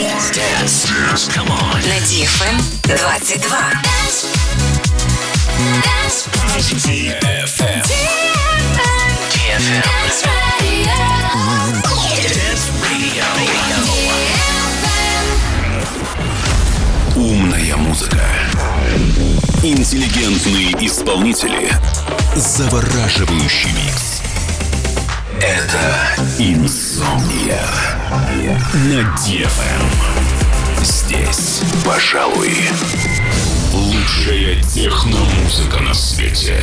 Dance. Dance. Come on. На DFM 22. DFM. DFM. Dance Radio. Умная музыка. Интеллигентные исполнители. Завораживающий микс. Это Инсомния на DFM. Здесь, пожалуй, лучшая техномузыка на свете.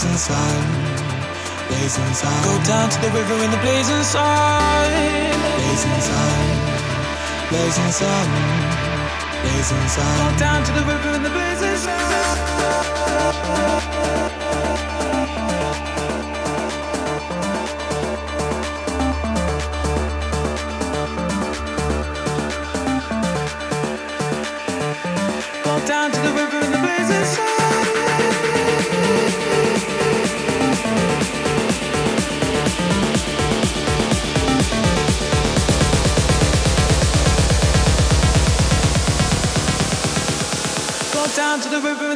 Blazing sun. Blazing sun. Go down to the river in the blazing sun. Blazing sun. Blazing sun. Blazing sun. Go down to the river in the blazing sun. Down to the river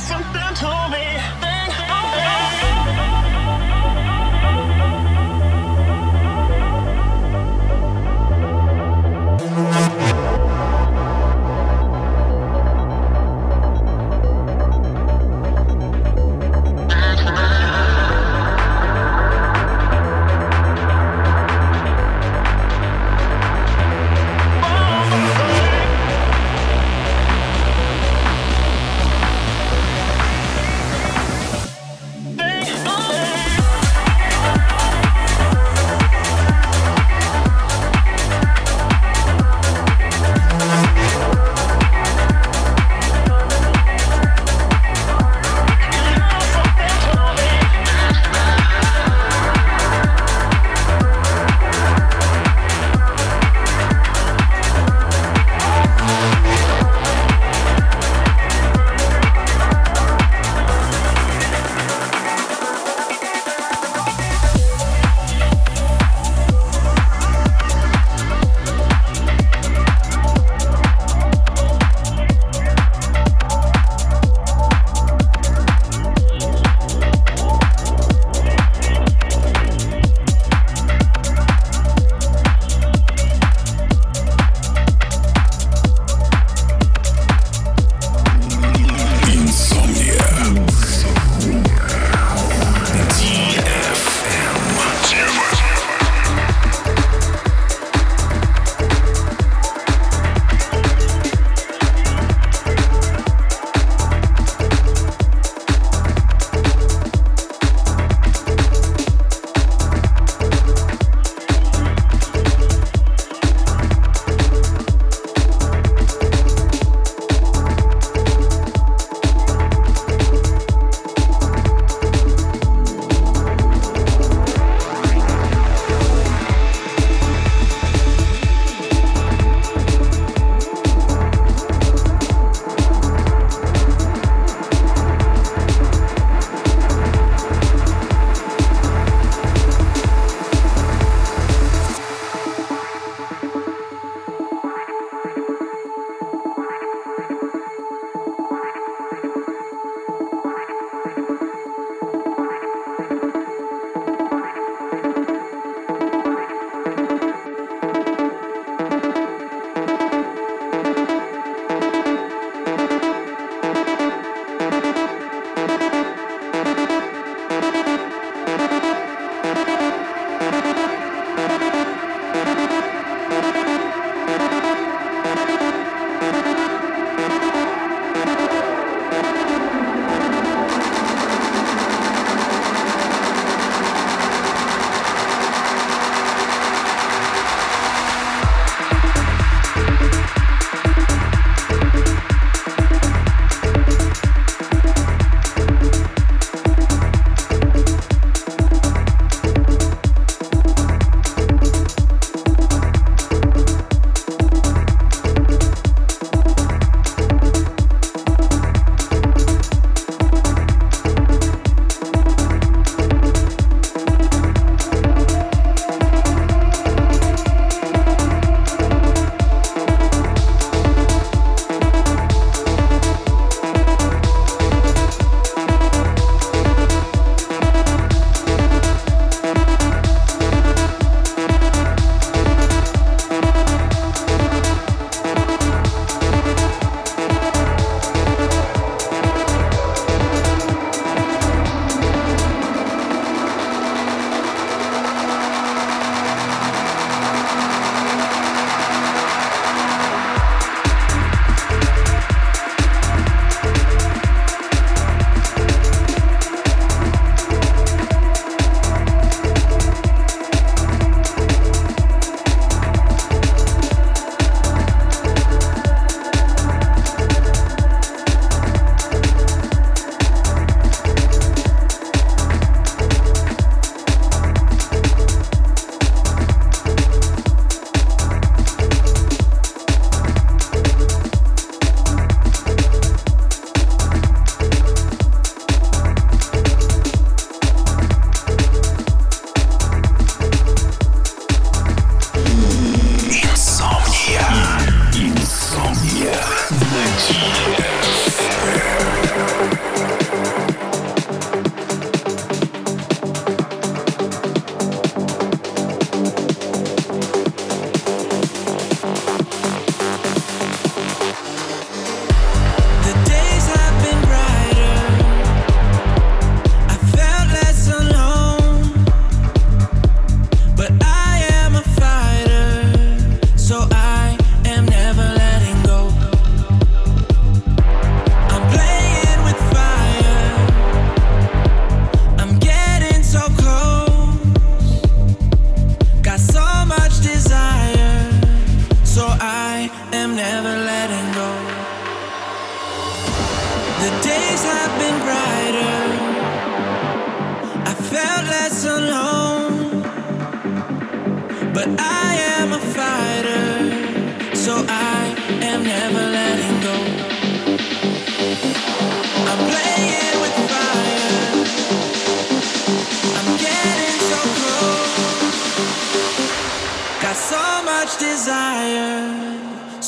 so dental.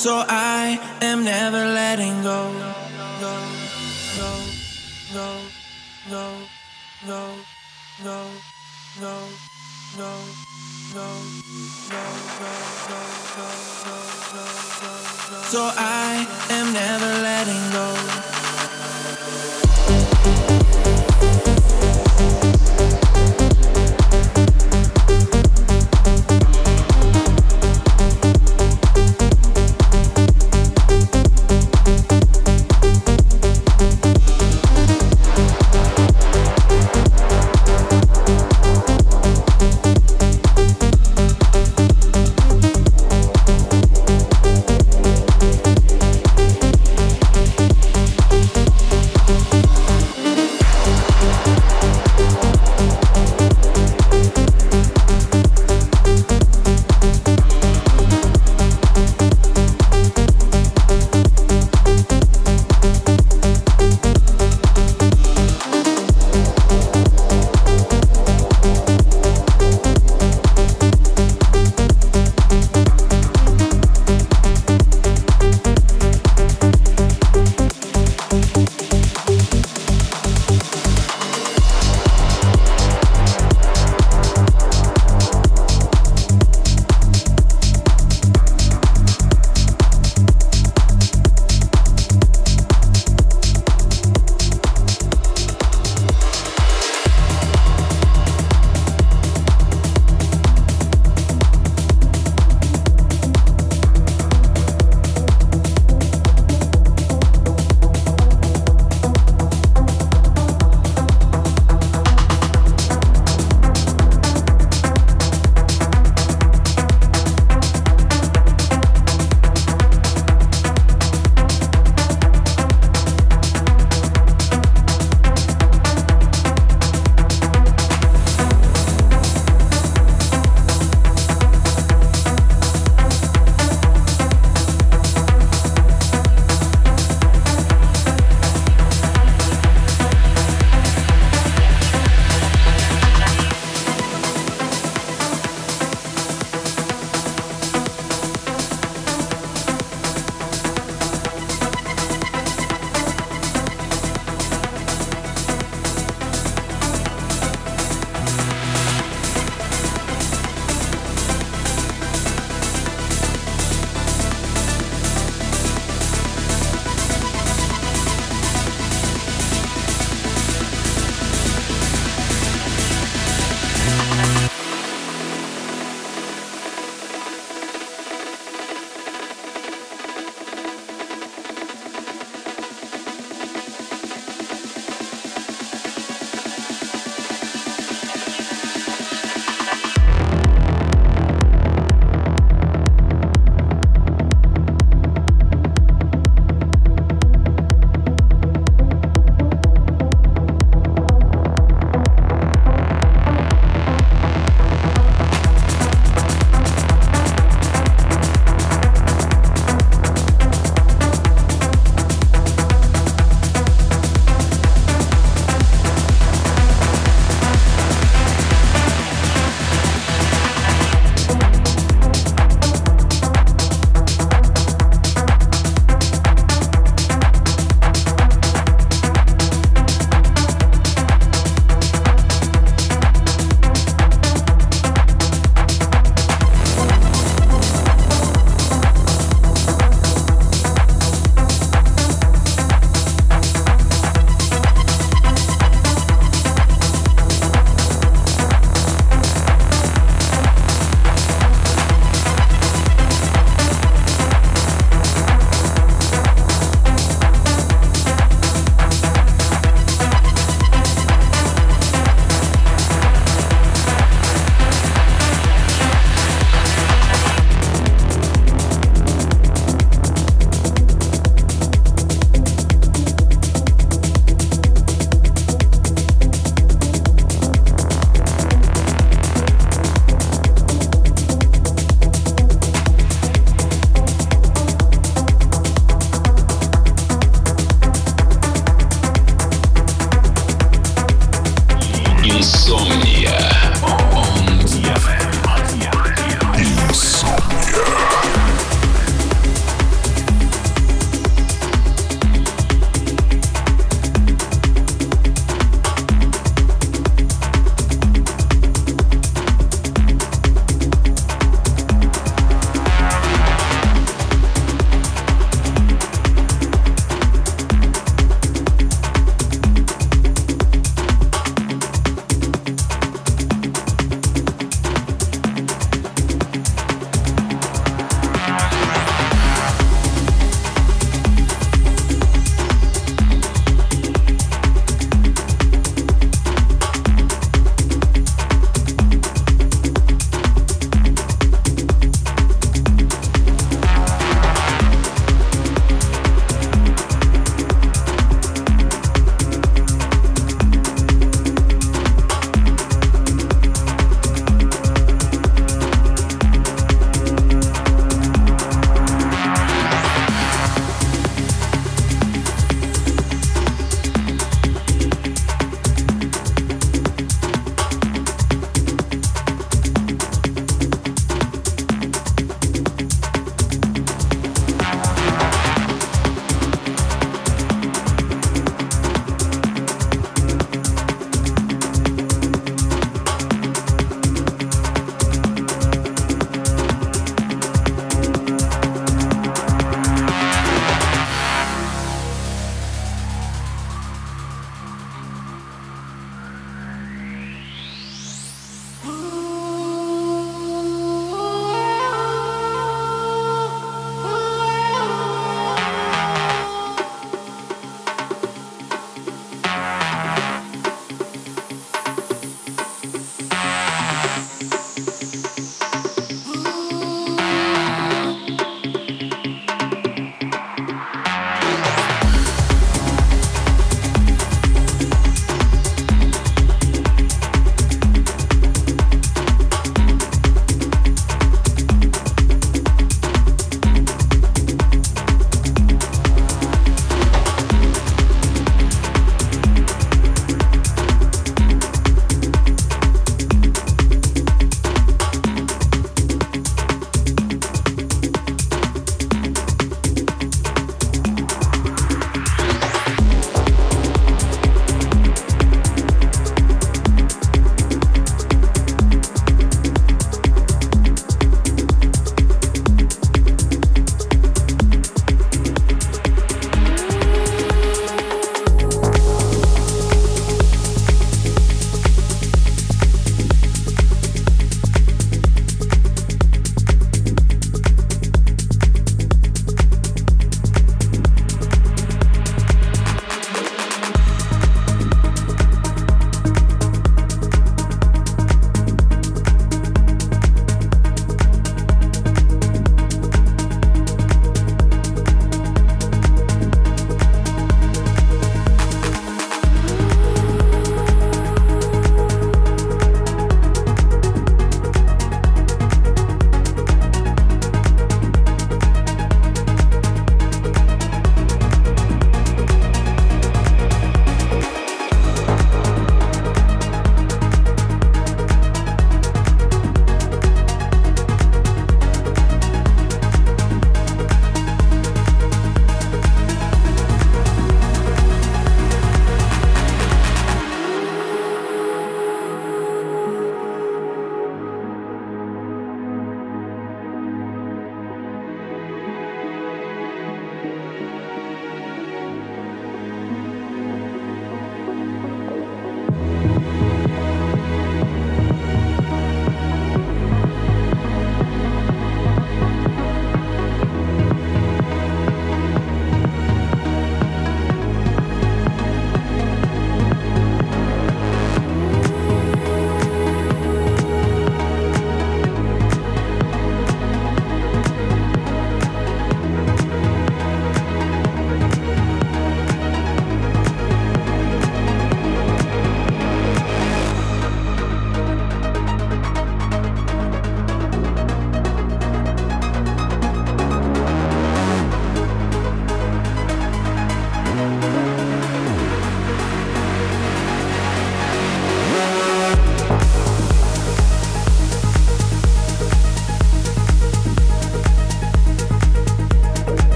So I am never letting go. Go, go, go, go, go, go, go, go, go, go, go, go, go, So I am never letting go.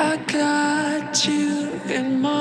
I got you in my